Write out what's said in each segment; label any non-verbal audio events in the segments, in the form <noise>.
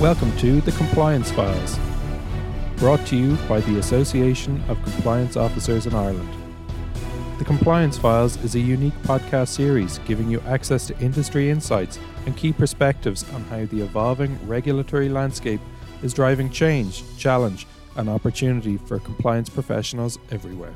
Welcome to the Compliance Files, brought to you by the Association of Compliance Officers in Ireland. The Compliance Files is a unique podcast series giving you access to industry insights and key perspectives on how the evolving regulatory landscape is driving change, challenge, and opportunity for compliance professionals everywhere.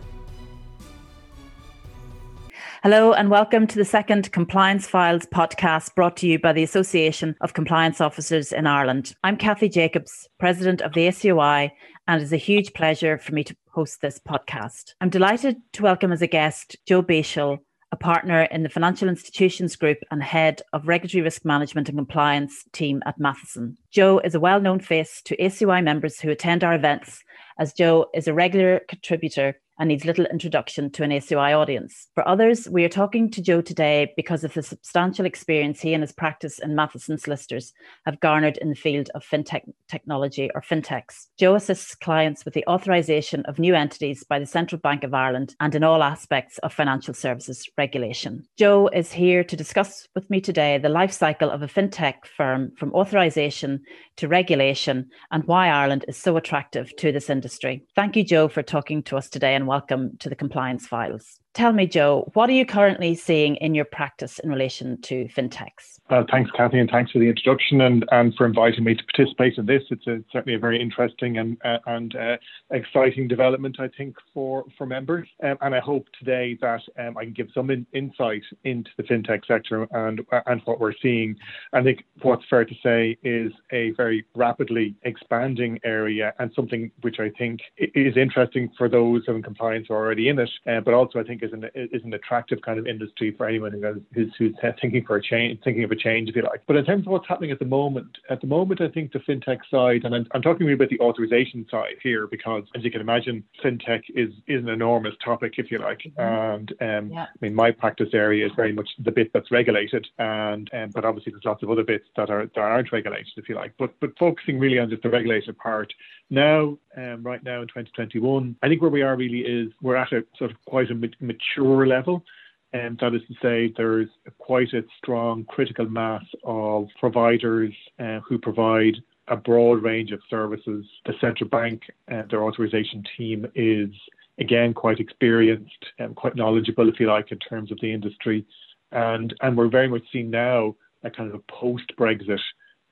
Hello, and welcome to the second Compliance Files podcast brought to you by the Association of Compliance Officers in Ireland. I'm Kathy Jacobs, President of the ACOI, and it's a huge pleasure for me to host this podcast. I'm delighted to welcome as a guest Joe Beashel, a partner in the Financial Institutions Group and head of Regulatory Risk Management and Compliance team at Matheson. Joe is a well known face to ACOI members who attend our events, as Joe is a regular contributor and needs little introduction to an ACOI audience. For others, we are talking to Joe today because of the substantial experience he and his practice in Matheson solicitors have garnered in the field of fintech technology or fintechs. Joe assists clients with the authorisation of new entities by the Central Bank of Ireland and in all aspects of financial services regulation. Joe is here to discuss with me today the life cycle of a fintech firm from authorisation to regulation and why Ireland is so attractive to this industry. Thank you, Joe, for talking to us today and welcome to the Compliance Files. Tell me, Joe, what are you currently seeing in your practice in relation to fintechs? Well, thanks, Kathy, and thanks for the introduction and, and for inviting me to participate in this. It's a, certainly a very interesting and uh, and uh, exciting development, I think, for for members. Um, and I hope today that um, I can give some in, insight into the fintech sector and and what we're seeing. I think what's fair to say is a very rapidly expanding area and something which I think is interesting for those who are compliance already in it, uh, but also I think is an is an attractive kind of industry for anyone who's, who's thinking for a change, thinking of a change, if you like. But in terms of what's happening at the moment, at the moment, I think the fintech side, and I'm, I'm talking really about the authorization side here, because as you can imagine, fintech is is an enormous topic, if you like. Mm-hmm. And um, yeah. I mean, my practice area is very much the bit that's regulated, and um, but obviously there's lots of other bits that are that aren't regulated, if you like. But but focusing really on just the regulated part. Now, um, right now in 2021, I think where we are really is we're at a sort of quite a mature level. And that is to say, there's quite a strong critical mass of providers uh, who provide a broad range of services. The central bank and their authorization team is, again, quite experienced and quite knowledgeable, if you like, in terms of the industry. And, and we're very much seeing now a kind of a post Brexit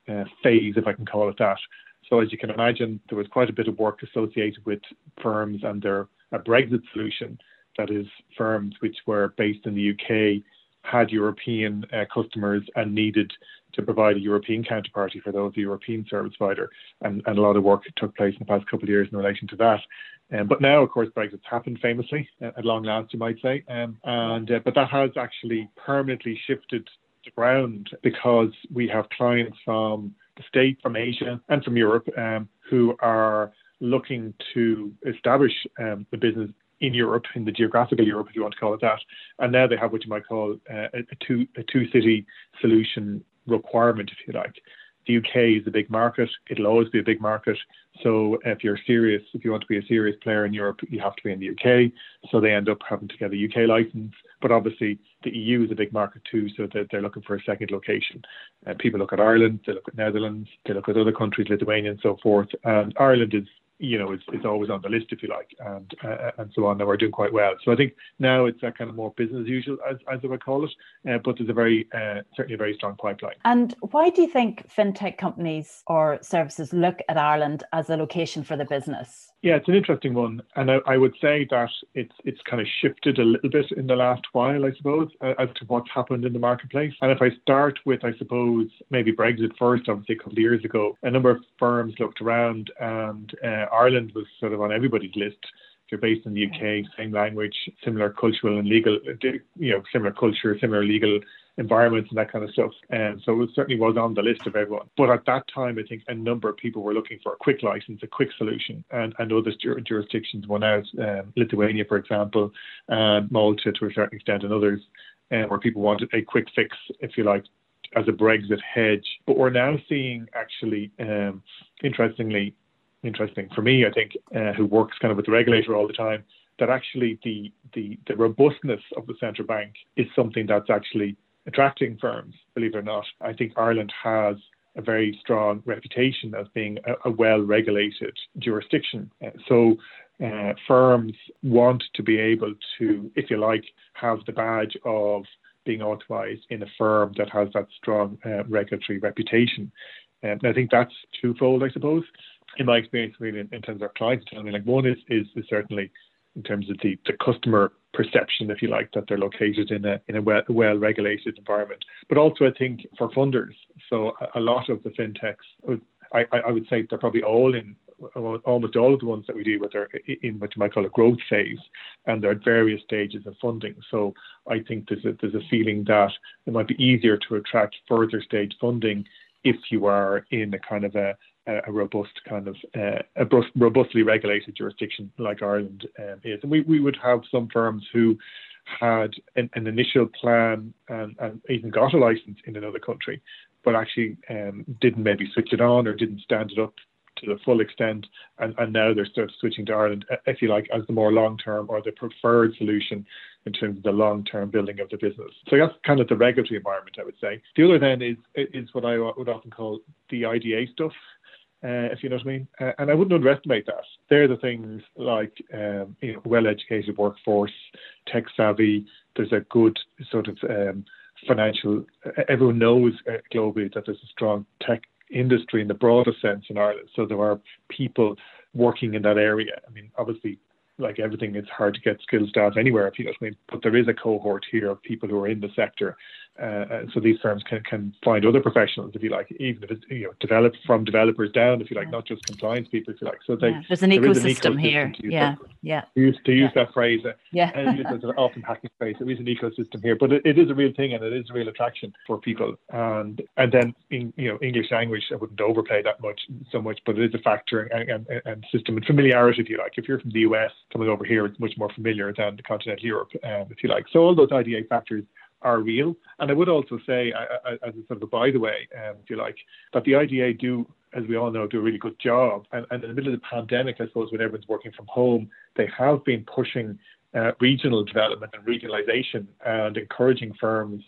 uh, phase, if I can call it that. So, as you can imagine, there was quite a bit of work associated with firms and their Brexit solution that is firms which were based in the UK had European uh, customers and needed to provide a European counterparty for those, European service provider. And, and a lot of work took place in the past couple of years in relation to that. Um, but now, of course, Brexit's happened famously, uh, at long last, you might say. Um, and uh, but that has actually permanently shifted the ground because we have clients from the state, from Asia, and from Europe um, who are looking to establish um, the business in Europe, in the geographical Europe, if you want to call it that. And now they have what you might call uh, a, two a two city solution requirement, if you like. The UK is a big market; it'll always be a big market. So if you're serious, if you want to be a serious player in Europe, you have to be in the UK. So they end up having to get a UK license. But obviously, the EU is a big market too, so they're, they're looking for a second location. Uh, people look at Ireland, they look at Netherlands, they look at other countries, Lithuania, and so forth. And Ireland is you know, it's, it's always on the list, if you like, and uh, and so on. Now we're doing quite well. So I think now it's that kind of more business as usual, as, as I would call it, uh, but there's a very, uh, certainly a very strong pipeline. And why do you think fintech companies or services look at Ireland as a location for the business? Yeah, it's an interesting one, and I, I, would say that it's it's kind of shifted a little bit in the last while, I suppose, uh, as to what's happened in the marketplace. And if I start with, I suppose, maybe Brexit first, obviously a couple of years ago, a number of firms looked around, and uh, Ireland was sort of on everybody's list. If you're based in the UK, same language, similar cultural and legal, you know, similar culture, similar legal environments and that kind of stuff. And so it certainly was on the list of everyone. But at that time, I think a number of people were looking for a quick license, a quick solution, and, and other jurisdictions won out. Um, Lithuania, for example, and Malta to a certain extent, and others, uh, where people wanted a quick fix, if you like, as a Brexit hedge. But we're now seeing actually, um, interestingly, interesting for me, I think, uh, who works kind of with the regulator all the time, that actually the, the, the robustness of the central bank is something that's actually attracting firms, believe it or not. I think Ireland has a very strong reputation as being a, a well regulated jurisdiction. Uh, so uh, firms want to be able to, if you like, have the badge of being authorized in a firm that has that strong uh, regulatory reputation. Um, and I think that's twofold, I suppose. In my experience, really, in, terms of clients, I mean, like one is, is, is certainly in terms of the, the customer perception, if you like, that they're located in a in a well, well regulated environment. But also, I think for funders, so a, a lot of the fintechs, I, I would say they're probably all in almost all of the ones that we deal with are in what you might call a growth phase, and they're at various stages of funding. So I think there's a, there's a feeling that it might be easier to attract further stage funding if you are in a kind of a, a robust kind of uh, a robustly regulated jurisdiction like Ireland um, is. And we, we would have some firms who had an, an initial plan and, and, even got a license in another country, but actually um, didn't maybe switch it on or didn't stand it up to the full extent, and, and now they're sort of switching to Ireland, if you like, as the more long term or the preferred solution in terms of the long term building of the business. So that's kind of the regulatory environment, I would say. The other then is is what I would often call the IDA stuff. Uh, if you know what I mean. Uh, and I wouldn't underestimate that. They're the things like um, you know, well-educated workforce, tech savvy. There's a good sort of um, financial. Everyone knows uh, globally that there's a strong tech industry in the broader sense in Ireland. So there are people working in that area. I mean, obviously, like everything, it's hard to get skilled staff anywhere, if you know what I mean. But there is a cohort here of people who are in the sector uh, so these firms can, can find other professionals, if you like, even if it's you know developed from developers down, if you like, yeah. not just compliance people, if you like. So they, yeah. there's an there ecosystem, an ecosystem here. Yeah, that, yeah. To use, to use yeah. that phrase, uh, yeah, <laughs> and use an often hacking phrase. There is an ecosystem here, but it, it is a real thing and it is a real attraction for people. And and then in you know English language, I wouldn't overplay that much so much, but it is a factor and, and, and system and familiarity, if you like. If you're from the US coming over here, it's much more familiar than the continental Europe, um, if you like. So all those IDA factors are real. And I would also say, as a sort of a by the way, um, if you like, that the IDA do, as we all know, do a really good job. And, and in the middle of the pandemic, I suppose, when everyone's working from home, they have been pushing uh, regional development and regionalisation and encouraging firms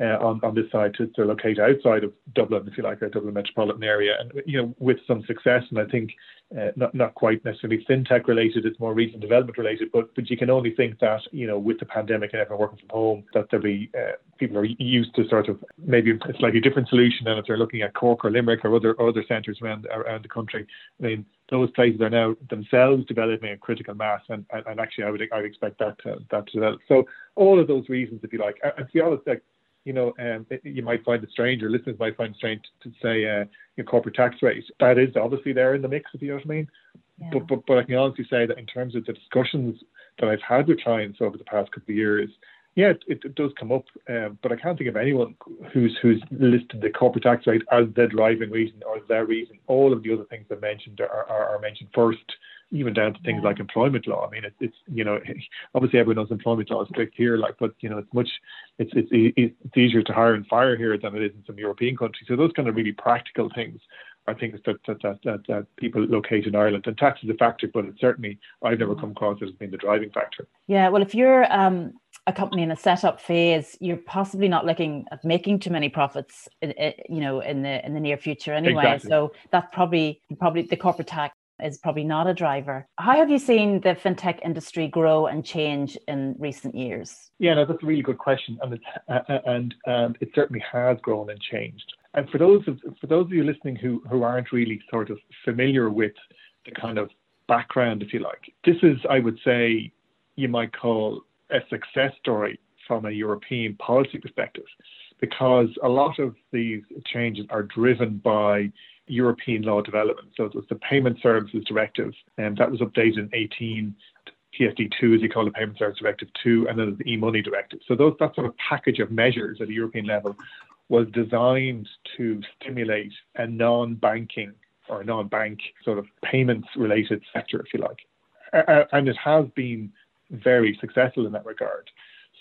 uh, on, on this side to, to locate outside of Dublin, if you like, our Dublin metropolitan area, and you know with some success. And I think uh, not not quite necessarily fintech related, it's more regional development related. But but you can only think that you know with the pandemic and everyone working from home, that there'll be uh, people are used to sort of maybe a slightly different solution than if they're looking at Cork or Limerick or other other centres around around the country. I mean, those places are now themselves developing a critical mass, and, and, and actually, I would I would expect that to, that to develop. So all of those reasons, if you like, and to be honest, like you know, um, you might find it strange, or listeners might find it strange to say uh, your corporate tax rate. That is obviously there in the mix, if you know what I mean. Yeah. But, but but I can honestly say that in terms of the discussions that I've had with clients over the past couple of years, yeah, it, it does come up. Uh, but I can't think of anyone who's who's listed the corporate tax rate as the driving reason or their reason. All of the other things I mentioned are, are, are mentioned first even down to things like employment law. I mean, it, it's you know, <laughs> obviously everyone knows employment law is strict here, like, but you know, it's much, it's it's it's easier to hire and fire here than it is in some European countries. So those kind of really practical things are things that that that, that, that people locate in Ireland. And tax is a factor, but it's certainly I've never mm-hmm. come across it as being the driving factor. Yeah, well, if you're um, a company in a setup phase, you're possibly not looking at making too many profits, in, you know, in the in the near future anyway. Exactly. So that's probably probably the corporate tax is probably not a driver. How have you seen the fintech industry grow and change in recent years? Yeah, no, that's a really good question, and it, uh, uh, and and it certainly has grown and changed. And for those of for those of you listening who who aren't really sort of familiar with the kind of background, if you like, this is, I would say, you might call a success story from a European policy perspective, because a lot of these changes are driven by European law development. So it was the Payment Services Directive, and that was updated in 18. PSD2, as you call it, Payment Service Directive 2, and then the e-money directive. So those, that sort of package of measures at a European level was designed to stimulate a non-banking or non-bank sort of payments-related sector, if you like. And it has been very successful in that regard.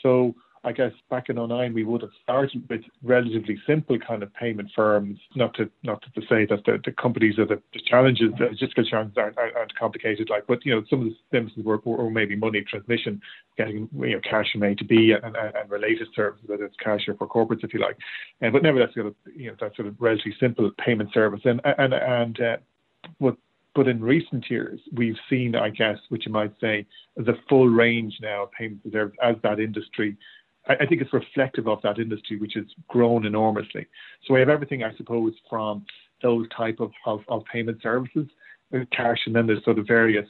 So I guess back in 09 we would have started with relatively simple kind of payment firms. Not to not to say that the, the companies are the, the challenges, the logistical challenges aren't, aren't, complicated. Like, but you know, some of the businesses were, were maybe money transmission, getting you know cash from A to B and, and, and related services, whether it's cash or for corporates, if you like. And but nevertheless, sort of you know that sort of relatively simple payment service. And and and uh, what but in recent years, we've seen, I guess, which you might say, the full range now of payment services as that industry I, think it's reflective of that industry, which has grown enormously. So we have everything, I suppose, from those type of, of, of payment services, uh, cash, and then there's sort of various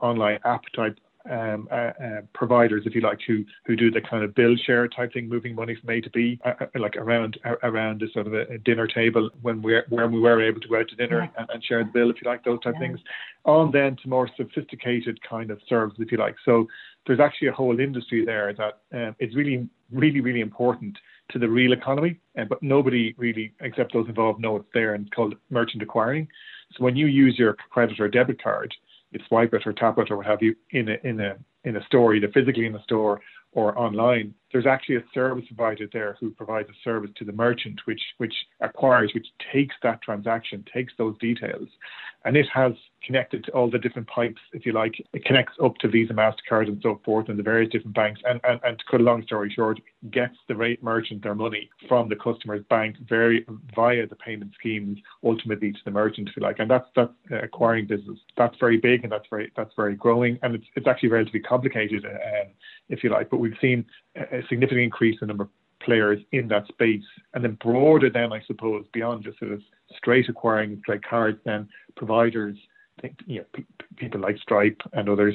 online app type um, uh, uh, providers, if you like, who who do the kind of bill share type thing, moving money from A to B, uh, uh like around around a sort of a, dinner table when we when we were able to go out to dinner yeah. and, and, share the bill, if you like, those type yeah. things. On then to more sophisticated kind of services, if you like. So there's actually a whole industry there that um, is really really really important to the real economy, uh, but nobody really, except those involved, know it's there, and it's called merchant acquiring. So when you use your credit or debit card you swipe it or tap it or what have you in a in a in a store, either physically in a store or online, there's actually a service provider there who provides a service to the merchant, which which acquires, which takes that transaction, takes those details, and it has connected to all the different pipes, if you like. It connects up to Visa, Mastercard, and so forth, and the various different banks. And and, and to cut a long story short, gets the rate merchant their money from the customer's bank very via the payment schemes, ultimately to the merchant, if you like. And that's that's acquiring business. That's very big, and that's very that's very growing, and it's it's actually relatively complicated, um, if you like. But we've seen a significant increase in the number of players in that space. And then broader then, I suppose, beyond just sort of straight acquiring like cards, then providers, think, you know, p- people like Stripe and others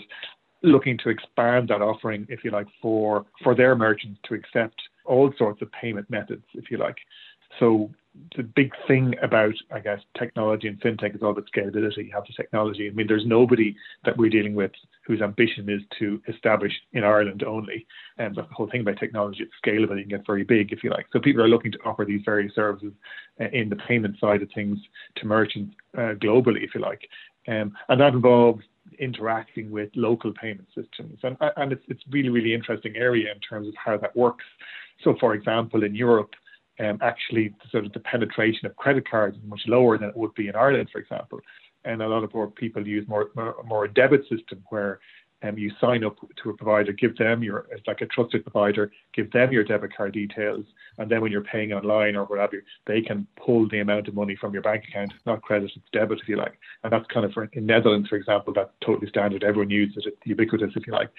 looking to expand that offering, if you like, for for their merchants to accept all sorts of payment methods, if you like. So the big thing about, I guess, technology and fintech is all the scalability. You have the technology. I mean, there's nobody that we're dealing with whose ambition is to establish in Ireland only. And the whole thing about technology, it's scalable. You can get very big, if you like. So people are looking to offer these various services uh, in the payment side of things to merchants uh, globally, if you like. Um, and that involves interacting with local payment systems. And, and it's, it's really, really interesting area in terms of how that works. So, for example, in Europe, um, actually sort of the penetration of credit cards is much lower than it would be in Ireland, for example. And a lot of more people use more more, more a debit system where um, you sign up to a provider, give them your, it's like a trusted provider, give them your debit card details, and then when you're paying online or whatever, they can pull the amount of money from your bank account, not credit, it's debit if you like. And that's kind of for, in Netherlands, for example, that's totally standard. Everyone uses it, it's ubiquitous if you like.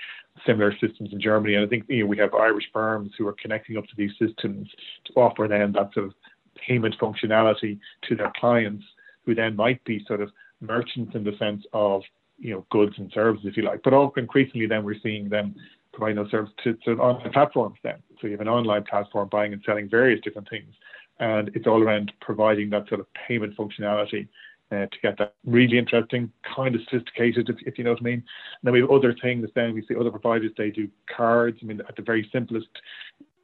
Similar systems in Germany, and I think you know, we have Irish firms who are connecting up to these systems to offer them that sort of payment functionality to their clients, who then might be sort of merchants in the sense of you know goods and services, if you like. But also increasingly, then we're seeing them providing those services to, to online platforms. Then, so you have an online platform buying and selling various different things, and it's all around providing that sort of payment functionality. Uh, to get that really interesting, kind of sophisticated, if, if, you know what I mean. And then we have other things. Then we see other providers. They do cards. I mean, at the very simplest,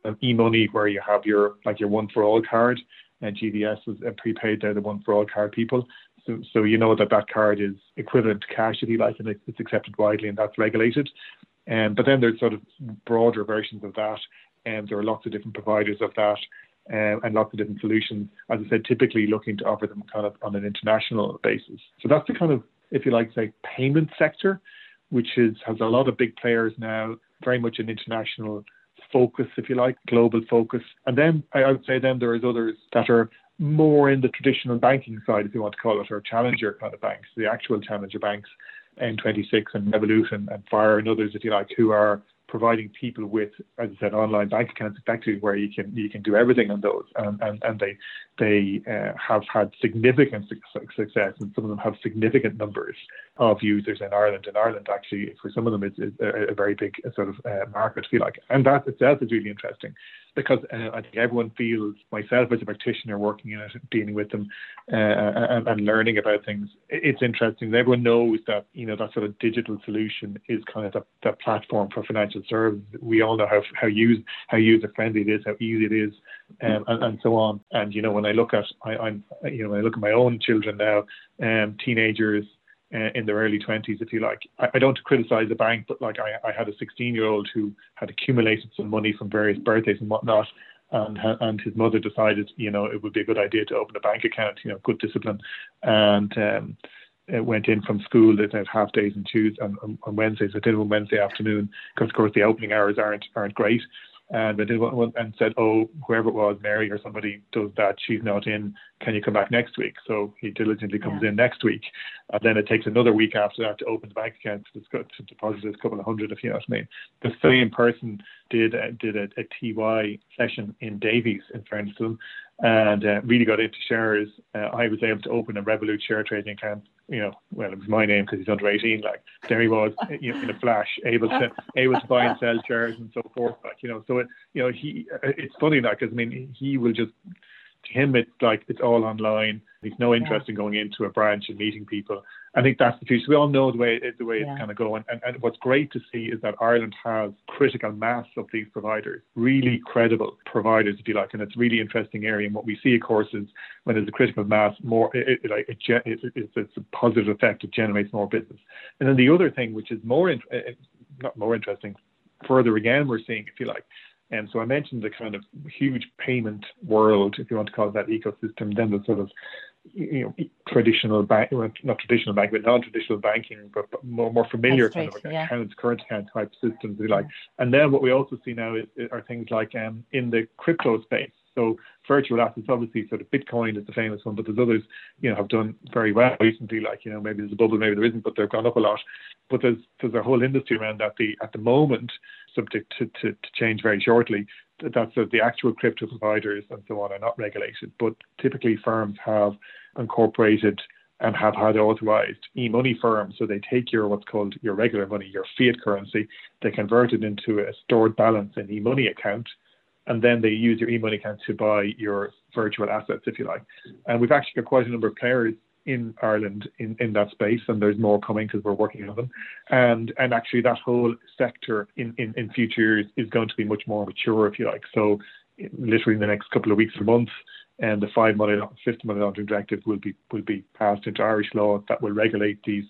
uh, e-money, where you have your like your one for all card, and GDS is a prepaid. They're the one for all card people. So, so you know that that card is equivalent to cash, if you like, and it's accepted widely, and that's regulated. Um, but then there's sort of broader versions of that, and there are lots of different providers of that, um, and lots of different solutions. As I said, typically looking to offer them kind of on an international basis. So that's the kind of, if you like, say, payment sector, which is has a lot of big players now, very much an international focus, if you like, global focus. And then I would say then there is others that are more in the traditional banking side, if you want to call it, or challenger kind of banks, the actual challenger banks, N26 and Revolut and Fire and others, if you like, who are providing people with, as I said, online bank accounts effectively where you can you can do everything on those, and and, and they they uh, have had significant success, and some of them have significant numbers of users in Ireland. In Ireland, actually, for some of them, it's, a, a, very big sort of uh, market, if you like, and that itself is really interesting because uh, I think everyone feels, myself as a practitioner working in it, dealing with them uh, and, learning about things, it's interesting. Everyone knows that you know that sort of digital solution is kind of the, the platform for financial services. We all know how how use how user friendly it is, how easy it is, um, and, and so on. And you know when I look at I, am you know when I look at my own children now, um, teenagers uh, in their early 20s, if you like. I, I don't criticize the bank, but like I, I had a 16 year old who had accumulated some money from various birthdays and whatnot. And, and his mother decided, you know, it would be a good idea to open a bank account, you know, good discipline. And, um, went in from school. They had half days and Tuesdays and on Wednesdays. I did on Wednesday afternoon because, of course, the opening hours aren't aren't great and did one and said, "Oh, whoever it was, Mary or somebody does that. She's not in. Can you come back next week?" So he diligently comes yeah. in next week, and then it takes another week after that to open the bank account to, to deposit a couple of hundred, if you know what I mean. The same person did uh, did a, a TY session in Davy's, in fairness and uh, really got into shares. Uh, I was able to open a Revolut share trading account. You know, well, it was my name because he's under 18. Like there he was, eh, you know, in a flash, able to <laughs> able to buy and sell shares and so forth. Like you know, so it you know he uh, it's funny that because I mean he will just to him it's like it's all online. He's no interest yeah. in going into a branch and meeting people. I think that's the future. We all know the way the way yeah. it's kind of going. And, and what's great to see is that Ireland has critical mass of these providers, really credible providers, if you like. And it's a really interesting area. And what we see, of course, is when there's a critical mass, more it, it, it, it, it it's a positive effect. It generates more business. And then the other thing, which is more uh, uh, not more interesting, further again, we're seeing, if you like, and so I mentioned the kind of huge payment world, if you want to call it that ecosystem, then the sort of you know traditional bank, not traditional bank, but non-traditional banking, but, but more more familiar kind of yeah. accounts, current account type systems, like. And then what we also see now is, are things like um, in the crypto space. So virtual assets, obviously, sort of Bitcoin is the famous one, but there's others, you know, have done very well recently. Like, you know, maybe there's a bubble, maybe there isn't, but they've gone up a lot. But there's there's a whole industry around that. The at the moment, subject to, to, to change very shortly. That's the actual crypto providers and so on are not regulated, but typically firms have incorporated and have had authorized e-money firms. So they take your what's called your regular money, your fiat currency, they convert it into a stored balance in e-money account, and then they use your e-money account to buy your virtual assets, if you like. And we've actually got quite a number of players in Ireland in, in that space, and there's more coming because we're working on them. And and actually, that whole sector in, in, in future years is going to be much more mature, if you like. So, literally in the next couple of weeks or months, and the five money fifth money laundering directive will be will be passed into Irish law that will regulate these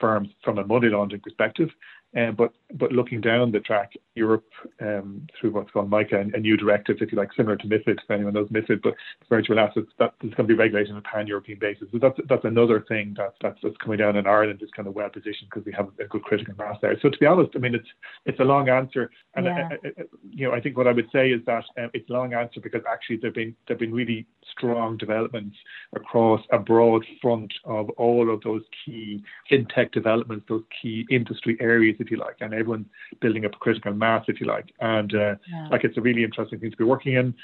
firms from a money laundering perspective. Um, but but looking down the track, Europe um, through what's called MiCA, and a new directive, if you like, similar to MiFID, if anyone knows MiFID, but virtual assets that is going to be regulated on a pan-European basis. So that's that's another thing that that's, that's coming down in Ireland is kind of well positioned because we have a good critical mass there. So to be honest, I mean it's it's a long answer, and yeah. I, I, you know I think what I would say is that um, it's a long answer because actually there've been there've been really strong developments across a broad front of all of those key fintech developments, those key industry areas if you like, and everyone's building up a critical mass, if you like. And uh, yeah. like it's a really interesting thing to be working in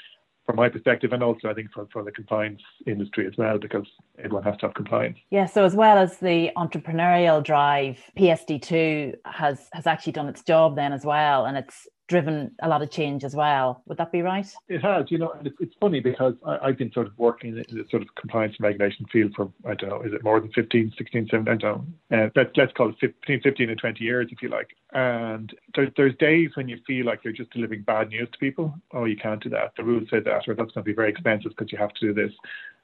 from my perspective, and also I think for, for the compliance industry as well, because everyone has to have compliance. Yeah. So as well as the entrepreneurial drive, PSD2 has has actually done its job then as well, and it's driven a lot of change as well. Would that be right? It has. You know, it's, it's funny because I, have been sort of working in the sort of compliance and regulation field for, I don't know, is it more than 15, 16, 17, I don't know. Uh, let's, let's call it between 15 and 20 years, if you like. And there, there's days when you feel like you're just delivering bad news to people. Oh, you can't do that. The rules say that, or that's going to be very expensive because you have to do this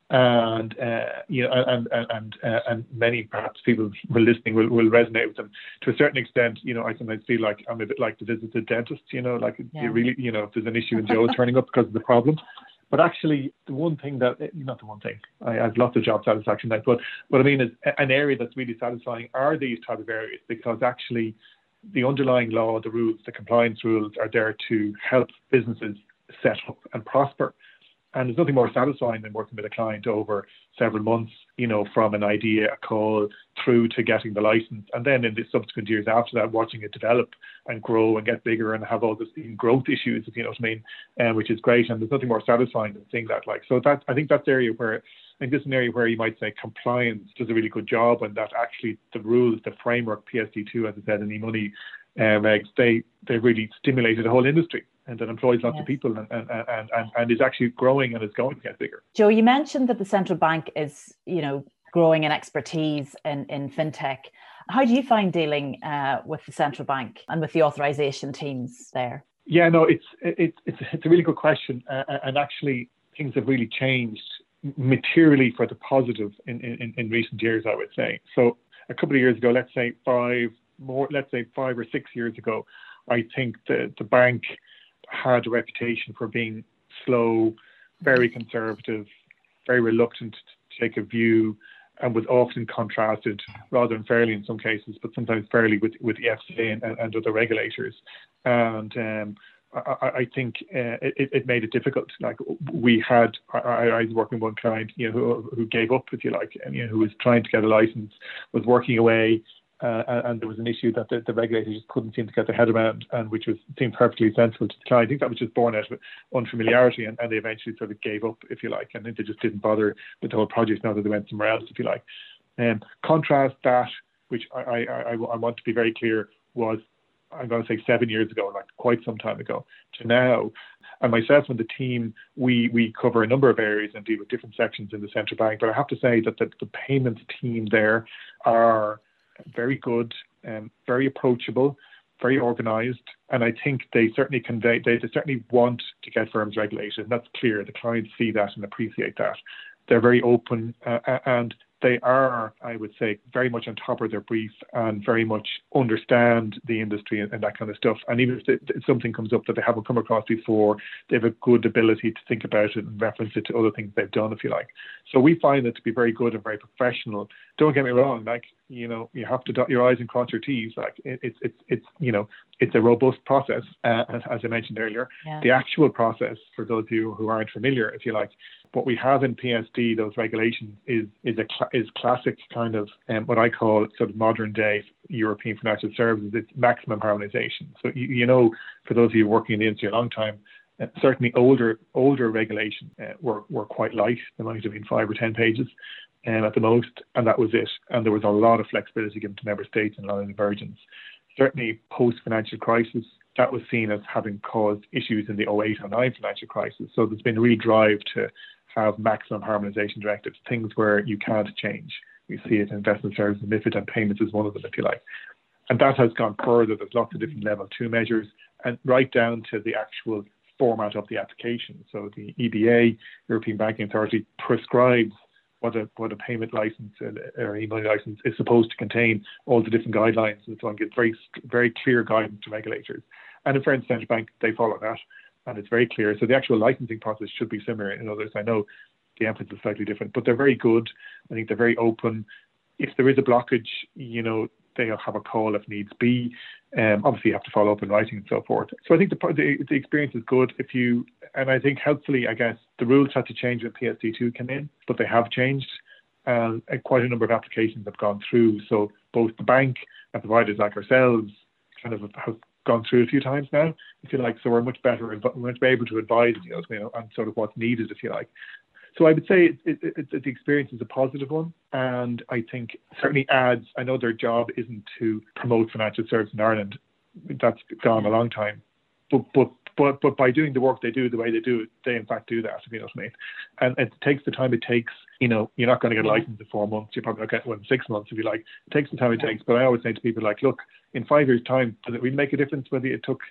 and uh, you know, and and and, uh, and many perhaps people who are listening will, will resonate with them to a certain extent. You know, I sometimes feel like I'm a bit like to visit the visited dentist. You know, like yeah. you really, you know, if there's an issue and <laughs> Joe turning up because of the problem. But actually, the one thing that eh, not the one thing I, have lots of job satisfaction, like, but what I mean is an area that's really satisfying are these type of areas because actually the underlying law, the rules, the compliance rules are there to help businesses set up and prosper. And there's nothing more satisfying than working with a client over several months, you know, from an idea, a call through to getting the license. And then in the subsequent years after that, watching it develop and grow and get bigger and have all this growth issues, if you know what I mean, um, which is great. And there's nothing more satisfying than seeing that. Like, so that, I think that's the area where, I think this is an area where you might say compliance does a really good job and that actually the rules, the framework, PSD2, as I said, and e-money, um, they, they really stimulated a whole industry and that employs lots yes. of people and, and, and, and, and is actually growing and is going to get bigger. Joe, you mentioned that the central bank is, you know, growing in expertise in, in fintech. How do you find dealing uh, with the central bank and with the authorization teams there? Yeah, no, it's it, it's it's a really good question, uh, and actually things have really changed materially for the positive in, in, in recent years, I would say. So a couple of years ago, let's say five more, let's say five or six years ago, I think the the bank had a reputation for being slow, very conservative, very reluctant to take a view, and was often contrasted, rather unfairly in some cases, but sometimes fairly with, with the FCA and, and other regulators. And um, I, I, think uh, it, it, made it difficult. Like we had, I, I, was working with one client, you know, who, who gave up, if you like, and you know, who was trying to get a license, was working away, uh, and there was an issue that the, the, regulators just couldn't seem to get their head around, and which was seemed perfectly sensible to the client. I think that was just born out of unfamiliarity, and, and, they eventually sort of gave up, if you like, and they just didn't bother with the whole project now that they went somewhere else, if you like. Um, contrast that, which I, I, I, I want to be very clear, was I'm going to say seven years ago, like quite some time ago, to now. And myself and the team, we we cover a number of areas and deal with different sections in the central bank. But I have to say that the, the payments team there are very good, um, very approachable, very organised, and I think they certainly convey they, they certainly want to get firms regulated. And that's clear. The clients see that and appreciate that. They're very open uh, and they are, I would say, very much on top of their brief and very much understand the industry and, and that kind of stuff. And even if, if, something comes up that they haven't come across before, they have a good ability to think about it and reference it to other things they've done, if you like. So we find it to be very good and very professional. Don't get me wrong, like you know, you have to dot your I's and cross your T's. Like it, it's it's it's you know, it's a robust process, uh, as I mentioned earlier. Yeah. The actual process, for those of you who aren't familiar, if you like, what we have in PSD, those regulations, is is a cl- is classic kind of um, what I call sort of modern day European financial services. It's maximum harmonisation. So you, you know, for those of you working in the industry a long time, uh, certainly older older regulation uh, were were quite light. They might have been five or ten pages. Um, at the most, and that was it. And there was a lot of flexibility given to member states and a lot of divergence. Certainly, post financial crisis, that was seen as having caused issues in the 08 09 financial crisis. So there's been a real drive to have maximum harmonization directives, things where you can't change. We see it in investment services, MIFID and payments is one of them, if you like. And that has gone further. There's lots of different level two measures and right down to the actual format of the application. So the EBA, European Banking Authority, prescribes what a what a payment license or e-money license is supposed to contain, all the different guidelines and so on, gives very very clear guidance to regulators. And in fairness, central bank they follow that and it's very clear. So the actual licensing process should be similar in others. I know the emphasis is slightly different, but they're very good. I think they're very open. If there is a blockage, you know, they'll have a call if needs be. Um, obviously, you have to follow up in writing and so forth. So I think the, the, the experience is good. If you and I think helpfully, I guess the rules had to change when PSD2 came in, but they have changed. and quite a number of applications have gone through. So both the bank and providers like ourselves kind of have gone through a few times now, if you like. So we're much better, we're much able to advise you know, on sort of what's needed, if you like. So I would say it, it, it, the experience is a positive one, and I think certainly adds. I know their job isn't to promote financial services in Ireland; that's gone a long time. But but but but by doing the work they do the way they do it, they in fact do that. If you know what I mean, and it takes the time it takes. You know, you're not going to get a license in four months. You're probably not get one in six months if you like. It takes the time it takes. But I always say to people like, look, in five years' time, does it really make a difference whether it took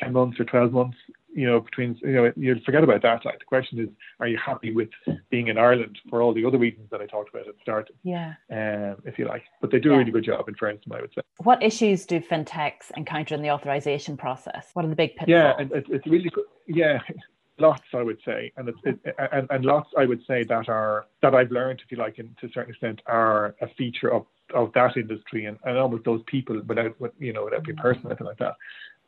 10 months or 12 months, you know, between, you know, you forget about that. Like the question is, are you happy with being in Ireland for all the other reasons that I talked about at the start? Yeah. Um, if you like, but they do yeah. a really good job in fairness, I would say. What issues do fintechs encounter in the authorization process? What are the big pitfalls? Yeah, and it's, it's really good. Yeah. <laughs> Lots, I would say, and it's, it, and, and lots, I would say that are that I've learned, if you like, in, to a certain extent, are a feature of of that industry and, and almost those people without you know without being personal anything like that.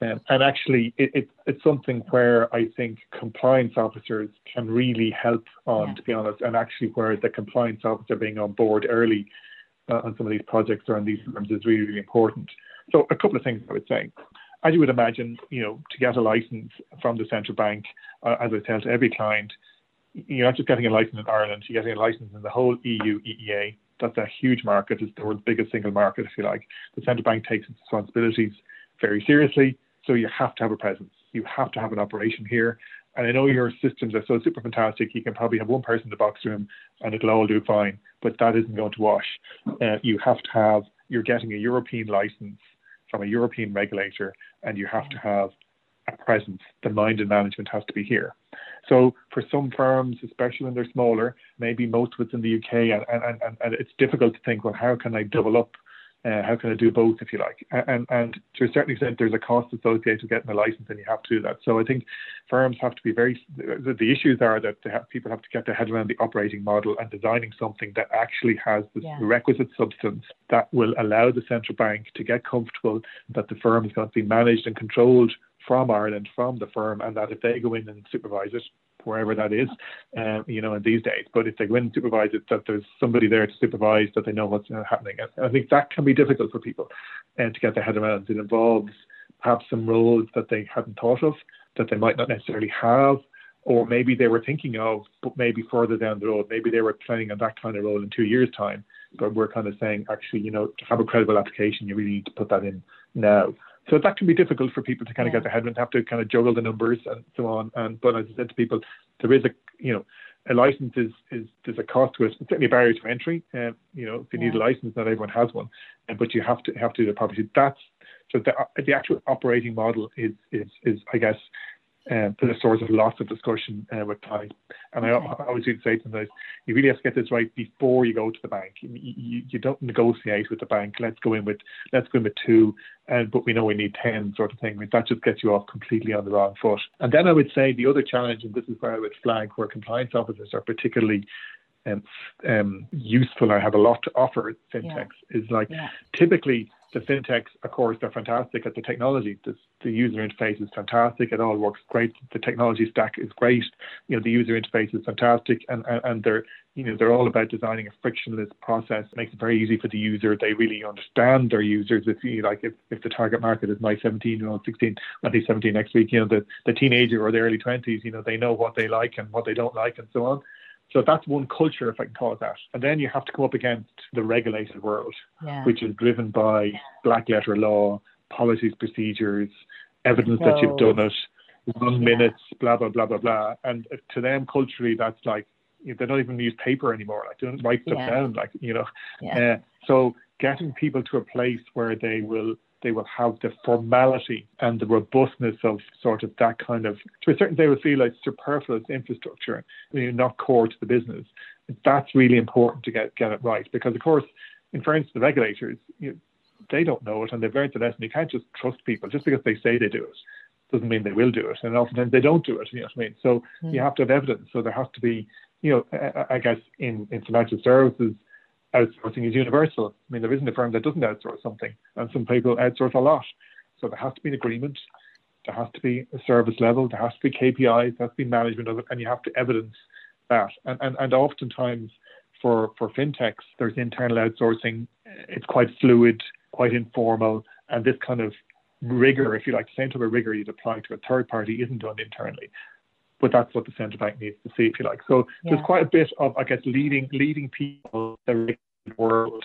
Um, and actually, it, it, it's something where I think compliance officers can really help on, yeah. to be honest, and actually where the compliance officer being on board early uh, on some of these projects or on these firms is really, really important. So a couple of things I would say. As you would imagine, you know, to get a license from the central bank, uh, as I tell to every client, you're not just getting a license in Ireland, you're getting a license in the whole EU EEA. That's a huge market. It's the world's biggest single market, if you like. The central bank takes its responsibilities very seriously. So you have to have a presence. You have to have an operation here. And I know your systems are so super fantastic. You can probably have one person in the box room and it'll all do fine, but that isn't going to wash. Uh, you have to have, you're getting a European license from a European regulator, and you have to have a presence. The mind and management has to be here. So for some firms, especially when they're smaller, maybe most of it's in the UK, and, and, and, and it's difficult to think, well, how can I double up uh, how can I do both, if you like? And, and to a certain extent, there's a cost associated with getting a license, and you have to do that. So I think firms have to be very. The, the issues are that have, people have to get their head around the operating model and designing something that actually has the yeah. requisite substance that will allow the central bank to get comfortable that the firm is going to be managed and controlled from Ireland, from the firm, and that if they go in and supervise it, wherever that is, um, you know, in these days. But if they go in and supervise it, that there's somebody there to supervise, that they know what's uh, happening. And I think that can be difficult for people uh, to get their head around. It involves perhaps some roles that they hadn't thought of, that they might not necessarily have, or maybe they were thinking of, but maybe further down the road. Maybe they were planning on that kind of role in two years' time. But we're kind of saying, actually, you know, to have a credible application, you really need to put that in now. So that can be difficult for people to kind of get their head around, have to kind of juggle the numbers and so on. And but as I said to people, there is a you know a license is is there's a cost to it. It's certainly a barrier to entry. Um, you know, if you yeah. need a license, not everyone has one, and but you have to have to do the property. That's so the the actual operating model is is is I guess um, the source of lots of discussion uh, with clients. And okay. I, I always do say to them that you really have to get this right before you go to the bank. You, you, you, don't negotiate with the bank. Let's go in with let's go in with two, and but we know we need ten sort of thing. I mean, that just gets you off completely on the wrong foot. And then I would say the other challenge, and this is where I would flag where compliance officers are particularly um, um, useful and have a lot to offer fintechs yeah. is like yeah. typically the fintechs, of course, they're fantastic at the technology. The, the, user interface is fantastic. It all works great. The technology stack is great. You know, the user interface is fantastic, and, and, and they're you know they're all about designing a frictionless process. It makes it very easy for the user. They really understand their users. If you like, if, if the target market is my 17 year old, 16, well, he's 17 next week. You know, the the teenager or the early 20s. You know, they know what they like and what they don't like, and so on. So that's one culture, if I can call it that. And then you have to come up against the regulated world, yeah. which is driven by black letter law, policies, procedures, evidence so, that you've done it, one yeah. minutes, blah, blah, blah, blah, blah. And to them, culturally, that's like, they don't even use paper anymore. Like, they don't write stuff down, like, you know. Uh, so getting people to a place where they will they will have the formality and the robustness of sort of that kind of, to a certain they will feel like superfluous infrastructure, you know, not core to the business. That's really important to get, get it right because, of course, in fairness to the regulators, you know, they don't know it and they've learned the lesson. You can't just trust people just because they say they do it doesn't mean they will do it, and oftentimes they don't do it. You know what I mean? So mm. you have to have evidence. So there has to be, you know, I guess in, in financial services, outsourcing is universal. I mean, there isn't a firm that doesn't outsource something, and some people outsource a lot. So there has to be an agreement. There has to be a service level. There has to be KPIs. There has to be management of it, and you have to evidence that. And and, and oftentimes for for fintechs, there's internal outsourcing. It's quite fluid, quite informal, and this kind of rigor, if you like, the same type of rigor you'd apply to a third party isn't done internally but that's what the central bank needs to see, if you like. So yeah. there's quite a bit of, I guess, leading leading people the world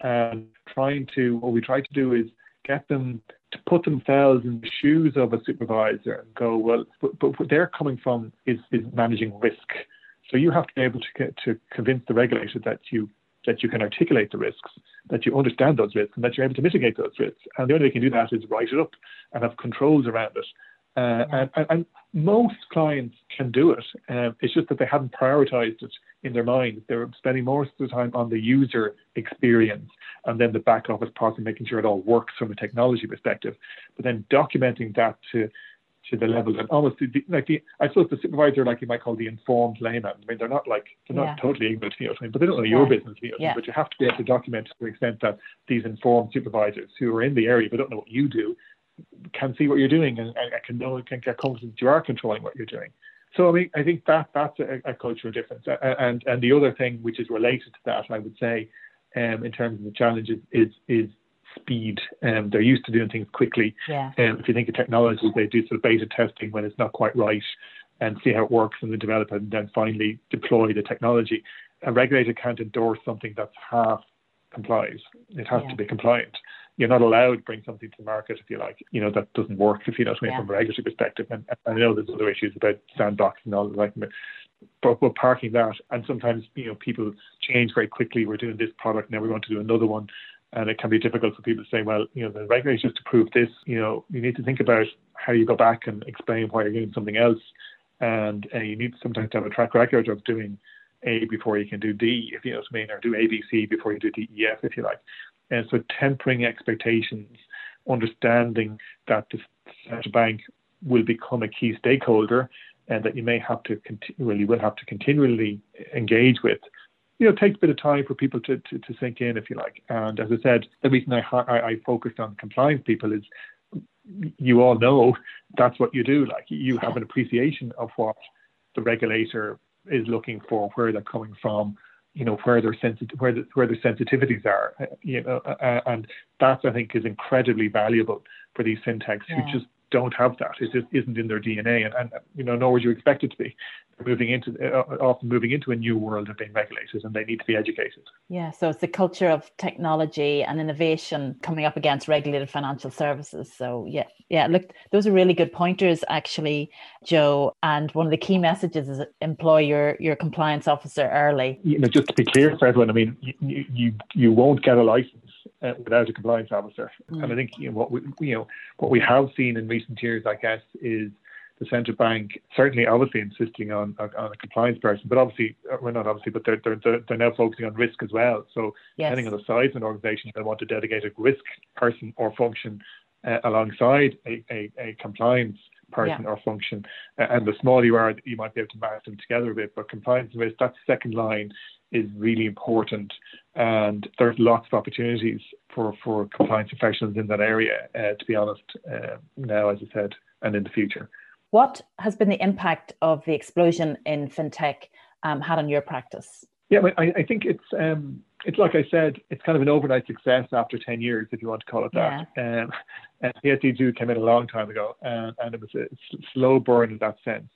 and trying to what we try to do is get them to put themselves in the shoes of a supervisor and go, well, but, but what they're coming from is, is managing risk. So you have to be able to get to convince the regulator that you that you can articulate the risks, that you understand those risks, and that you're able to mitigate those risks. And the only way you can do that is write it up and have controls around it. Uh, and, and, most clients can do it. Uh, it's just that they haven't prioritized it in their mind. They're spending most of the time on the user experience and then the back office process, making sure it all works from a technology perspective. But then documenting that to to the level that almost the, like the I suppose the supervisor, like you might call the informed layman. I mean, they're not like they're not yeah. totally ignorant, you know, but they don't know yeah. your business, you know, yeah. but you have to be able to document to the extent that these informed supervisors who are in the area but don't know what you do can see what you're doing and, and can know and can get confident you are controlling what you're doing. So I mean, I think that that's a, a cultural difference. And and the other thing which is related to that, I would say, um, in terms of the challenges, is is speed. Um, they're used to doing things quickly. Yeah. Um, if you think of technology, they do sort of beta testing when it's not quite right, and see how it works, and then develop it, and then finally deploy the technology. A regulator can't endorse something that's half complies. It has yeah. to be compliant you're not allowed to bring something to the market if you like, you know, that doesn't work if you know what I mean yeah. from a regulatory perspective. And, and, I know there's other issues about sandbox and all that, but we're parking that. And sometimes, you know, people change very quickly. We're doing this product, now we want to do another one. And it can be difficult for people to say, well, you know, the regulations to prove this, you know, you need to think about how you go back and explain why you're doing something else. and uh, you need sometimes to have a track record of doing A before you can do D, if you know what I mean, or do A, B, C before you do D, E, F, if you like. And so tempering expectations, understanding that the central bank will become a key stakeholder and that you may have to continually will have to continually engage with. You know, it takes a bit of time for people to, to, to sink in, if you like. And as I said, the reason I, I, I focused on compliance people is you all know that's what you do. Like you have an appreciation of what the regulator is looking for, where they're coming from, you know, where their sensitive, where the, where their sensitivities are, you know, uh, and that I think is incredibly valuable for these fintechs yeah. who just don't have that. It just isn't in their DNA, and, and you know, nor would you expect it to be. They're moving into uh, often moving into a new world of being regulated, and they need to be educated. Yeah, so it's the culture of technology and innovation coming up against regulated financial services. So yeah, yeah. Look, those are really good pointers, actually, Joe. And one of the key messages is employ your your compliance officer early. You know, just to be clear for everyone, I mean, you you, you won't get a license uh, without a compliance officer. Mm. And I think you know, what we you know what we have seen in recent years, I guess, is the central bank certainly obviously insisting on on a compliance person, but obviously uh, well not obviously, but they're they're they're now focusing on risk as well. So yes. depending on the size of an organisation, they want to dedicate a risk person or function uh, alongside a, a, a compliance person yeah. or function. And the smaller you are, you might be able to match them together a bit. But compliance and risk, that second line is really important. And there's lots of opportunities for, for compliance professionals in that area, uh, to be honest, uh, now, as I said, and in the future. What has been the impact of the explosion in fintech um, had on your practice? Yeah, I, I think it's um, it's like I said, it's kind of an overnight success after ten years, if you want to call it that. Yeah. Um, and PSD2 came in a long time ago, and, and it was a slow burn in that sense.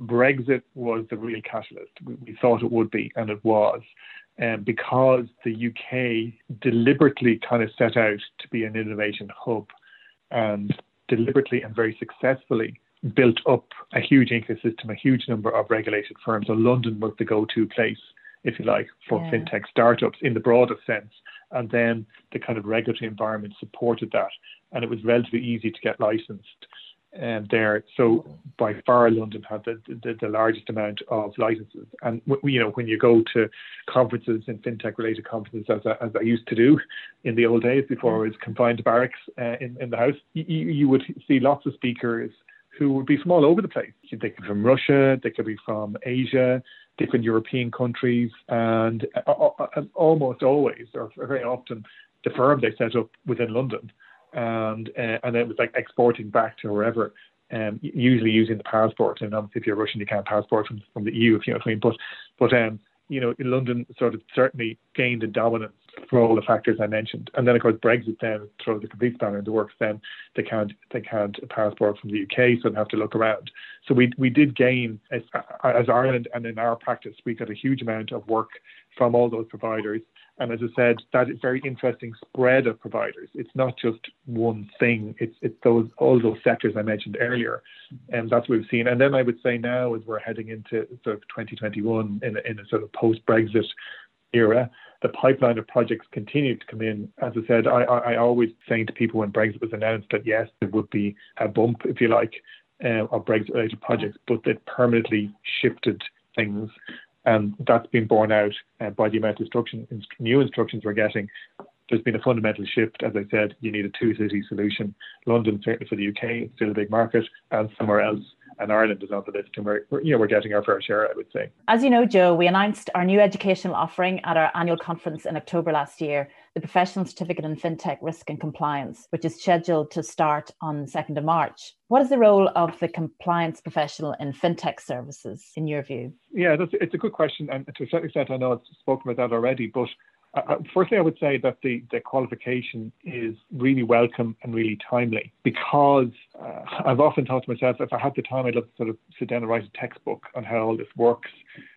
Brexit was the real catalyst. We, we thought it would be, and it was. Um, because the UK deliberately kind of set out to be an innovation hub and deliberately and very successfully built up a huge ecosystem, a huge number of regulated firms. So London was the go-to place, if you like, for yeah. fintech startups in the broadest sense. And then the kind of regulatory environment supported that, and it was relatively easy to get licensed um, there. So by far, London had the, the, the largest amount of licenses. And w- you know, when you go to conferences and fintech-related conferences, as I, as I used to do in the old days before I was confined to barracks uh, in in the house, you, you would see lots of speakers who would be from all over the place. They could be from Russia, they could be from Asia, different European countries, and uh, uh, uh almost always, or very often, the firm they set up within London and uh, and it was like exporting back to wherever. Um, usually using the passport, and obviously if you're Russian, you can't passport from, from the EU, if you know what I mean. But but um, you know, London sort of certainly gained a dominance for all the factors I mentioned. And then of course Brexit then throws the complete spanner in the works. Then they can't they can't passport from the UK, so they have to look around. So we we did gain as, as Ireland and in our practice, we got a huge amount of work from all those providers. And as I said, that very interesting spread of providers. It's not just one thing. It's it's those all those sectors I mentioned earlier, and that's what we've seen. And then I would say now, as we're heading into sort of 2021 in a, in a sort of post-Brexit era, the pipeline of projects continue to come in. As I said, I, I, I always saying to people when Brexit was announced that yes, there would be a bump, if you like, uh, of Brexit-related projects, but it permanently shifted things and that's been borne out uh, by the amount of instruction, new instructions we're getting. There's been a fundamental shift. As I said, you need a two city solution. London, certainly for the UK, still a big market, and somewhere else. And Ireland is on the list, and we're, we're, you know we're getting our fair share, I would say. As you know, Joe, we announced our new educational offering at our annual conference in October last year, the Professional Certificate in FinTech Risk and Compliance, which is scheduled to start on 2nd of March. What is the role of the compliance professional in FinTech services, in your view? Yeah, it's a good question. And to a certain extent, I know I've spoken about that already, but uh, firstly, I would say that the, the qualification is really welcome and really timely because uh, I've often thought to myself, if I had the time, I'd love to sort of sit down and write a textbook on how all this works.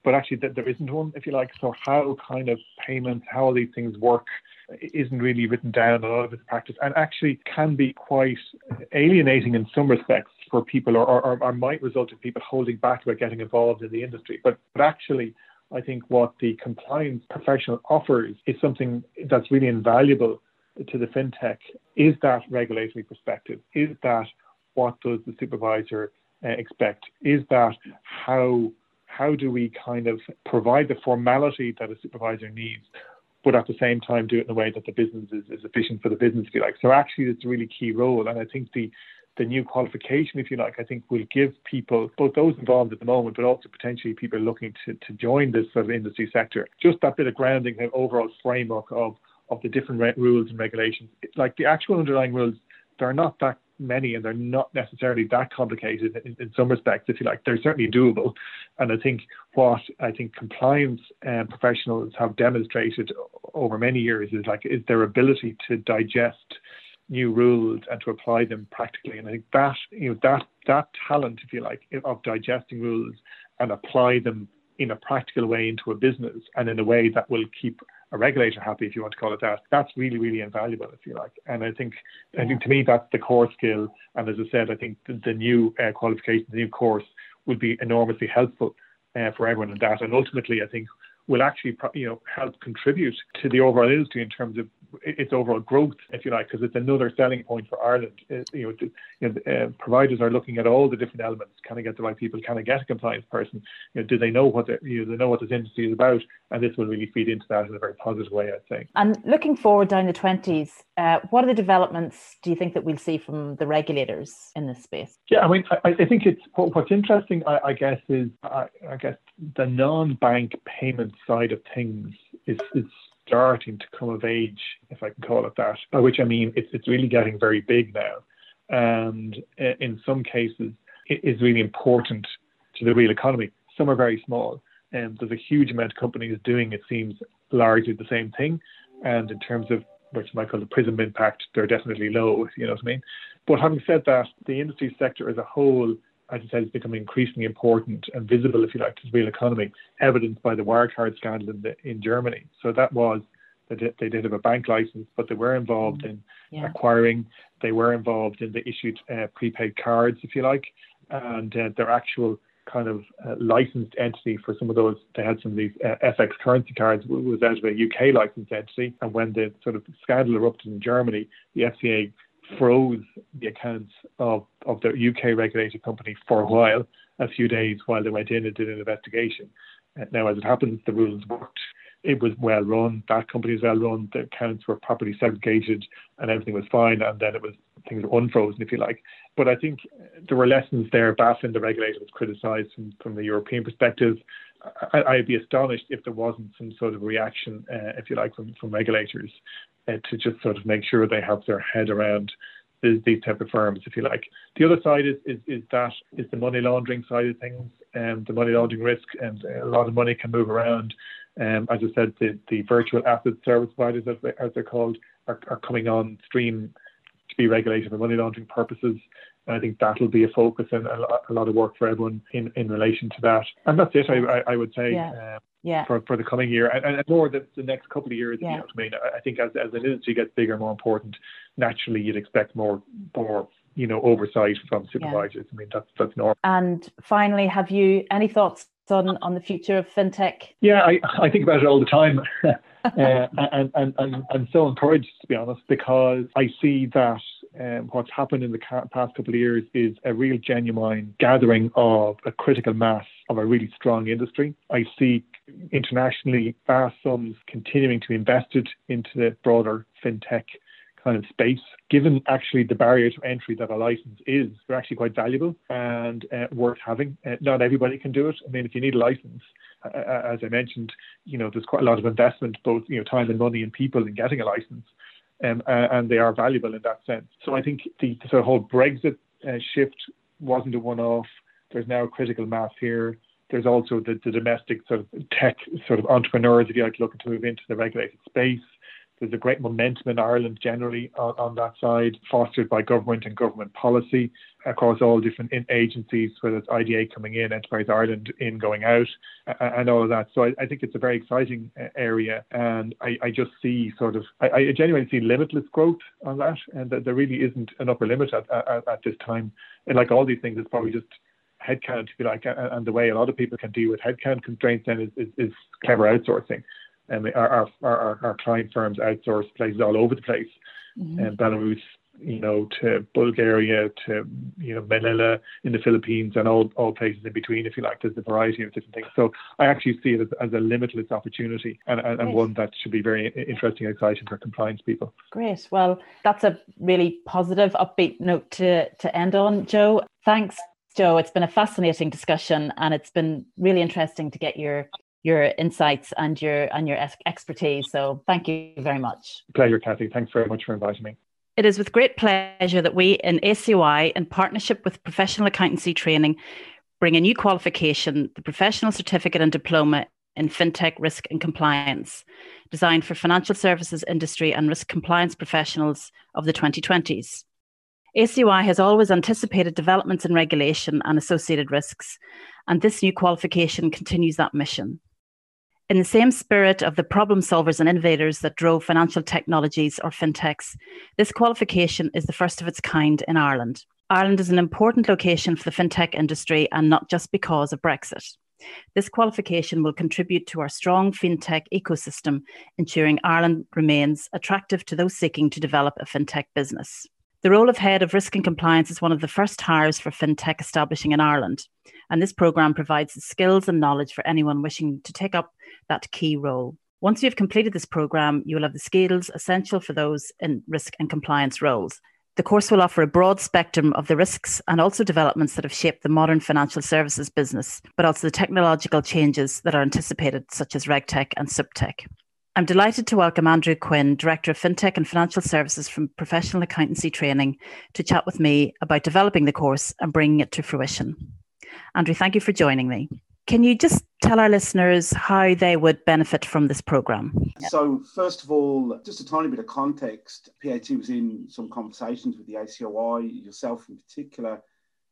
But actually, there isn't one, if you like. So, how kind of payments, how all these things work, isn't really written down. A lot of it's practice, and actually can be quite alienating in some respects for people, or, or, or might result in people holding back about getting involved in the industry. But but actually, I think what the compliance professional offers is something that's really invaluable to the fintech. Is that regulatory perspective? Is that what does the supervisor uh, expect is that how how do we kind of provide the formality that a supervisor needs, but at the same time do it in a way that the business is, is efficient for the business, if you like. So actually, it's a really key role, and I think the the new qualification, if you like, I think will give people, both those involved at the moment, but also potentially people looking to, to join this sort of industry sector, just that bit of grounding, the overall framework of of the different re- rules and regulations. Like the actual underlying rules, they're not that many and they're not necessarily that complicated in, in, some respects, if you like. They're certainly doable. And I think what I think compliance uh, professionals have demonstrated over many years is like is their ability to digest new rules and to apply them practically. And I think that you know that that talent, if you like, of digesting rules and apply them in a practical way into a business and in a way that will keep a regulator happy, if you want to call it that. That's really, really invaluable, if you like. And I think, yeah. I think to me, that's the core skill. And as I said, I think the, the new uh, qualification, the new course, will be enormously helpful uh, for everyone in that. And ultimately, I think will actually, you know, help contribute to the overall industry in terms of its overall growth, if you like, because it's another selling point for Ireland. Uh, you know, you know uh, providers are looking at all the different elements. Can I get the right people? Can I get a compliance person? You know, do they know what the, you know, they know what this industry is about? And this will really feed into that in a very positive way, I think. And looking forward down the twenties, uh, what are the developments do you think that we'll see from the regulators in this space? Yeah, I mean, I, I think it's what's interesting, I, I guess, is I, I guess the non-bank payment side of things is, is starting to come of age, if I can call it that, by which I mean it's, it's really getting very big now. And uh, in some cases, it is really important to the real economy. Some are very small. And there's a huge amount of companies doing, it seems, largely the same thing. And in terms of what you might call the prism impact, they're definitely low, you know what I mean? But having said that, the industry sector as a whole as I said, is becoming increasingly important and visible, if you like, to the real economy, evidenced by the Wirecard scandal in, the, in Germany. So that was did, they did have a bank license, but they were involved in yeah. acquiring. They were involved in the issued uh, prepaid cards, if you like, and uh, their actual kind of uh, licensed entity for some of those. They had some of these uh, FX currency cards was out of a UK licensed entity, and when the sort of scandal erupted in Germany, the FCA froze the accounts of, of the UK regulated company for a while, a few days while they went in and did an investigation. Uh, now, as it happens, the rules worked. It was well run. That company was well run. The accounts were properly segregated, and everything was fine. And then it was things were unfrozen, if you like. But I think there were lessons there. BaFin, the regulator, was criticised from, from the European perspective. I, would be astonished if there wasn't some sort of reaction, uh, if you like, from, from regulators uh, to just sort of make sure they have their head around these, these type of firms, if you like. The other side is, is, is that is the money laundering side of things, and um, the money laundering risk, and a lot of money can move around. Um, as I said, the, the virtual asset service providers, as, they, as they're called, are, are coming on stream to be regulated for money laundering purposes. And I think that'll be a focus and a lot, a lot of work for everyone in, in relation to that. And that's it, I, I, I would say. Yeah. Um, yeah. for, for the coming year and, and more the, the next couple of years. Yeah. You know I mean? I think as, as an industry gets bigger, more important, naturally you'd expect more more you know oversight from supervisors. Yeah. I mean that's that's normal. And finally, have you any thoughts on on the future of fintech? Yeah, I, I think about it all the time. <laughs> <laughs> uh, and, and, and I'm so encouraged to be honest because I see that um, what's happened in the past couple of years is a real genuine gathering of a critical mass of a really strong industry. I see internationally vast sums continuing to be invested into the broader fintech kind of space. Given actually the barrier to entry that a license is, they're actually quite valuable and uh, worth having. Uh, not everybody can do it. I mean, if you need a license, uh, as I mentioned, you know, there's quite a lot of investment, both you know, time and money and people in getting a license um, and they are valuable in that sense. So I think the, the sort of whole Brexit uh, shift wasn't a one-off. There's now a critical mass here. There's also the, the domestic sort of tech sort of entrepreneurs, if you like, looking to move into the regulated space. There's a great momentum in Ireland generally on, on that side, fostered by government and government policy across all different agencies, whether it's IDA coming in, Enterprise Ireland in going out, and all of that. So I, I think it's a very exciting uh, area, and I, I just see sort of, I, I, genuinely see limitless growth on that, and that there really isn't an upper limit at, at, at this time. And like all these things, it's probably just headcount, if you like, and the way a lot of people can deal with headcount constraints then is, is, is clever outsourcing. And our, our, our, our client firms outsource places all over the place, mm-hmm. and Belarus, you know, to Bulgaria, to you know Manila in the Philippines, and all all places in between. If you like, there's a variety of different things. So I actually see it as, as a limitless opportunity, and, and, and one that should be very interesting and exciting for compliance people. Great. Well, that's a really positive, upbeat note to to end on, Joe. Thanks Joe, it's been a fascinating discussion and it's been really interesting to get your your insights and your and your expertise. So thank you very much. Pleasure, Kathy. Thanks very much for inviting me. It is with great pleasure that we in ACOI, in partnership with Professional Accountancy Training, bring a new qualification, the Professional Certificate and Diploma in FinTech Risk and Compliance, designed for financial services industry and risk compliance professionals of the 2020s. ACOI has always anticipated developments in regulation and associated risks, and this new qualification continues that mission. In the same spirit of the problem solvers and innovators that drove financial technologies or fintechs, this qualification is the first of its kind in Ireland. Ireland is an important location for the fintech industry and not just because of Brexit. This qualification will contribute to our strong fintech ecosystem, ensuring Ireland remains attractive to those seeking to develop a fintech business. The role of Head of Risk and Compliance is one of the first hires for FinTech establishing in Ireland, and this programme provides the skills and knowledge for anyone wishing to take up that key role. Once you have completed this programme, you will have the skills essential for those in risk and compliance roles. The course will offer a broad spectrum of the risks and also developments that have shaped the modern financial services business, but also the technological changes that are anticipated, such as RegTech and SupTech. I'm delighted to welcome Andrew Quinn, Director of FinTech and Financial Services from Professional Accountancy Training, to chat with me about developing the course and bringing it to fruition. Andrew, thank you for joining me. Can you just tell our listeners how they would benefit from this program? So, first of all, just a tiny bit of context. PAT was in some conversations with the ACOI, yourself in particular,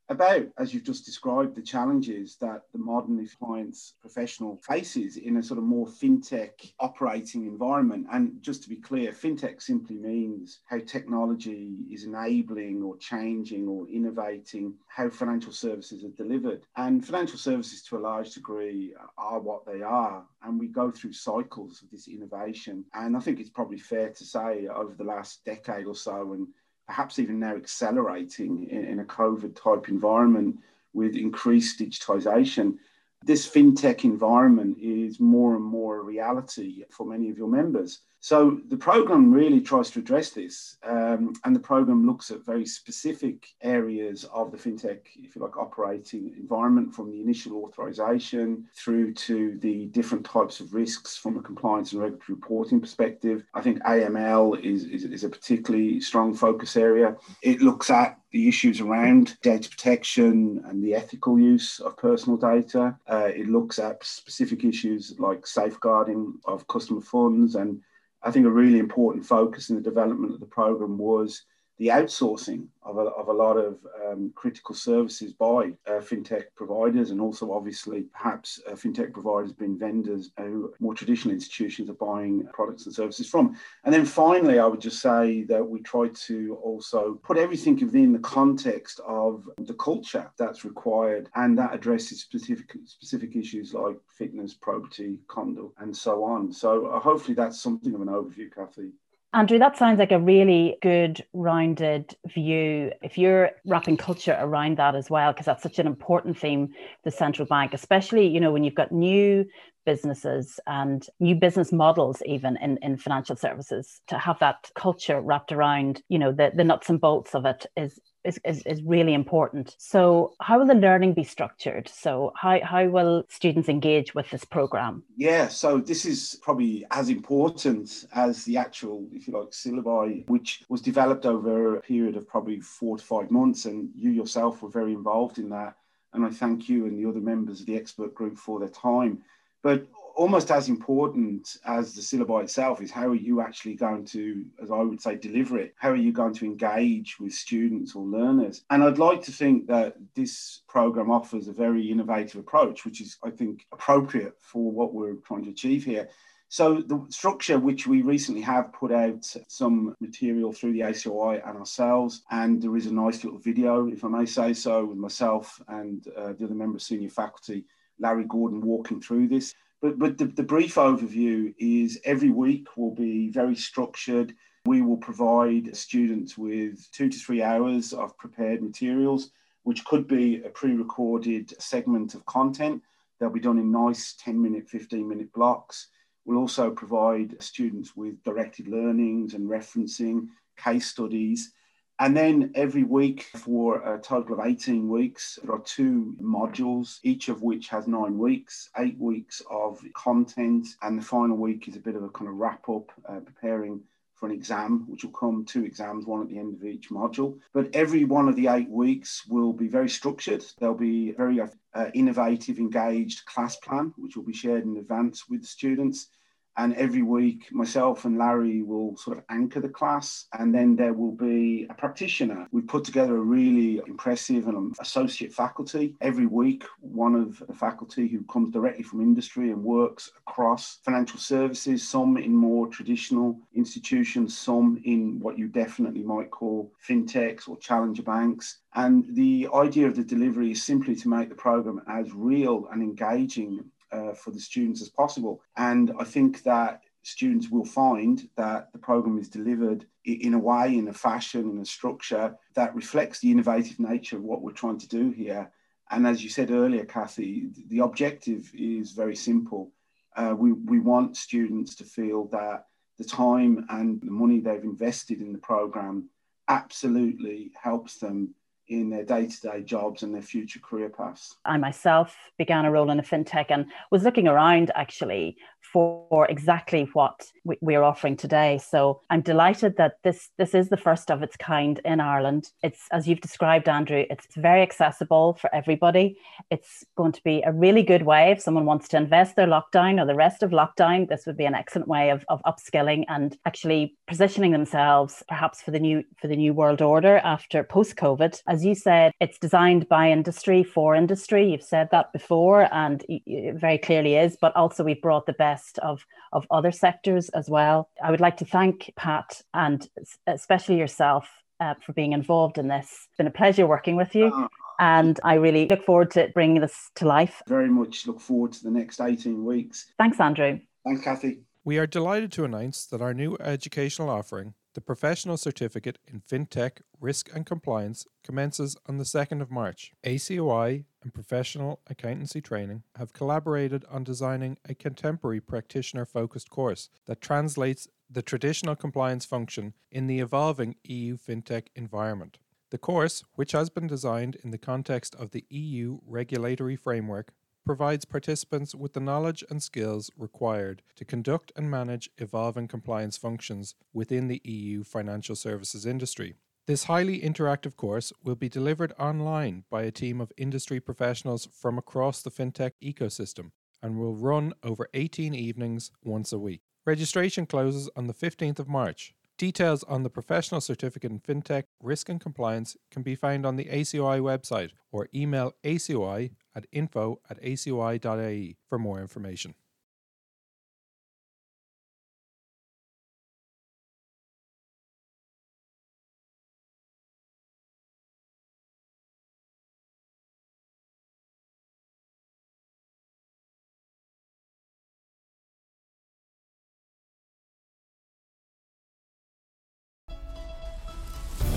about, as you've just described, the challenges that the modern compliance professional faces in a sort of more fintech operating environment. And just to be clear, fintech simply means how technology is enabling or changing or innovating how financial services are delivered. And financial services, to a large degree, are what they are. And we go through cycles of this innovation. And I think it's probably fair to say over the last decade or so, and perhaps even now accelerating in, in a COVID type environment with increased digitization. This fintech environment is more and more a reality for many of your members. So the program really tries to address this, um, and the program looks at very specific areas of the fintech, if you like, operating environment, from the initial authorization through to the different types of risks from a compliance and regulatory reporting perspective. I think AML is, is, is a particularly strong focus area. It looks at the issues around data protection and the ethical use of personal data. Uh, it looks at specific issues like safeguarding of customer funds and I think a really important focus in the development of the program was the outsourcing of a, of a lot of um, critical services by uh, fintech providers, and also obviously perhaps uh, fintech providers being vendors who more traditional institutions are buying products and services from. And then finally, I would just say that we try to also put everything within the context of the culture that's required, and that addresses specific specific issues like fitness, probity, conduct, and so on. So uh, hopefully that's something of an overview, Kathy. Andrew, that sounds like a really good, rounded view. If you're wrapping culture around that as well, because that's such an important theme, the central bank, especially, you know, when you've got new businesses and new business models even in, in financial services to have that culture wrapped around you know the, the nuts and bolts of it is is, is, is really important. So, how will the learning be structured? So, how, how will students engage with this program? Yeah, so this is probably as important as the actual, if you like, syllabi, which was developed over a period of probably four to five months. And you yourself were very involved in that. And I thank you and the other members of the expert group for their time. But almost as important as the syllabi itself is how are you actually going to, as I would say, deliver it? How are you going to engage with students or learners? And I'd like to think that this program offers a very innovative approach, which is, I think, appropriate for what we're trying to achieve here. So the structure, which we recently have put out some material through the ACOI and ourselves, and there is a nice little video, if I may say so, with myself and uh, the other member of senior faculty, Larry Gordon, walking through this. But, but the, the brief overview is every week will be very structured. We will provide students with two to three hours of prepared materials, which could be a pre recorded segment of content. They'll be done in nice 10 minute, 15 minute blocks. We'll also provide students with directed learnings and referencing, case studies. And then every week for a total of 18 weeks, there are two modules, each of which has nine weeks, eight weeks of content. And the final week is a bit of a kind of wrap up, uh, preparing for an exam, which will come two exams, one at the end of each module. But every one of the eight weeks will be very structured. There'll be a very uh, innovative, engaged class plan, which will be shared in advance with the students. And every week, myself and Larry will sort of anchor the class. And then there will be a practitioner. We've put together a really impressive and um, associate faculty. Every week, one of the faculty who comes directly from industry and works across financial services, some in more traditional institutions, some in what you definitely might call fintechs or challenger banks. And the idea of the delivery is simply to make the program as real and engaging uh, for the students as possible. And I think that students will find that the program is delivered in a way, in a fashion, in a structure that reflects the innovative nature of what we're trying to do here. And as you said earlier, Kathy, the objective is very simple. Uh, we, we want students to feel that the time and the money they've invested in the program absolutely helps them in their day-to-day jobs and their future career paths. I myself began a role in a fintech and was looking around actually for exactly what we are offering today. So I'm delighted that this this is the first of its kind in Ireland. It's as you've described, Andrew. It's very accessible for everybody. It's going to be a really good way if someone wants to invest their lockdown or the rest of lockdown. This would be an excellent way of, of upskilling and actually positioning themselves perhaps for the new for the new world order after post COVID. As you said, it's designed by industry for industry. You've said that before, and it very clearly is. But also we've brought the best best of, of other sectors as well. I would like to thank PAT and especially yourself uh, for being involved in this. It's been a pleasure working with you. Uh, and I really look forward to bringing this to life. Very much look forward to the next 18 weeks. Thanks, Andrew. Thanks, Kathy. We are delighted to announce that our new educational offering the Professional Certificate in FinTech Risk and Compliance commences on the 2nd of March. ACOI and Professional Accountancy Training have collaborated on designing a contemporary practitioner focused course that translates the traditional compliance function in the evolving EU FinTech environment. The course, which has been designed in the context of the EU regulatory framework, provides participants with the knowledge and skills required to conduct and manage evolving compliance functions within the EU financial services industry. This highly interactive course will be delivered online by a team of industry professionals from across the fintech ecosystem and will run over 18 evenings once a week. Registration closes on the 15th of March. Details on the professional certificate in fintech risk and compliance can be found on the ACOI website or email acoi at info at acoi.ie for more information.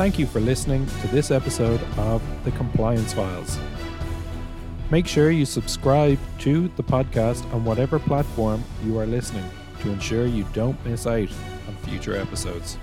Thank you for listening to this episode of The Compliance Files. Make sure you subscribe to the podcast on whatever platform you are listening to ensure you don't miss out on future episodes.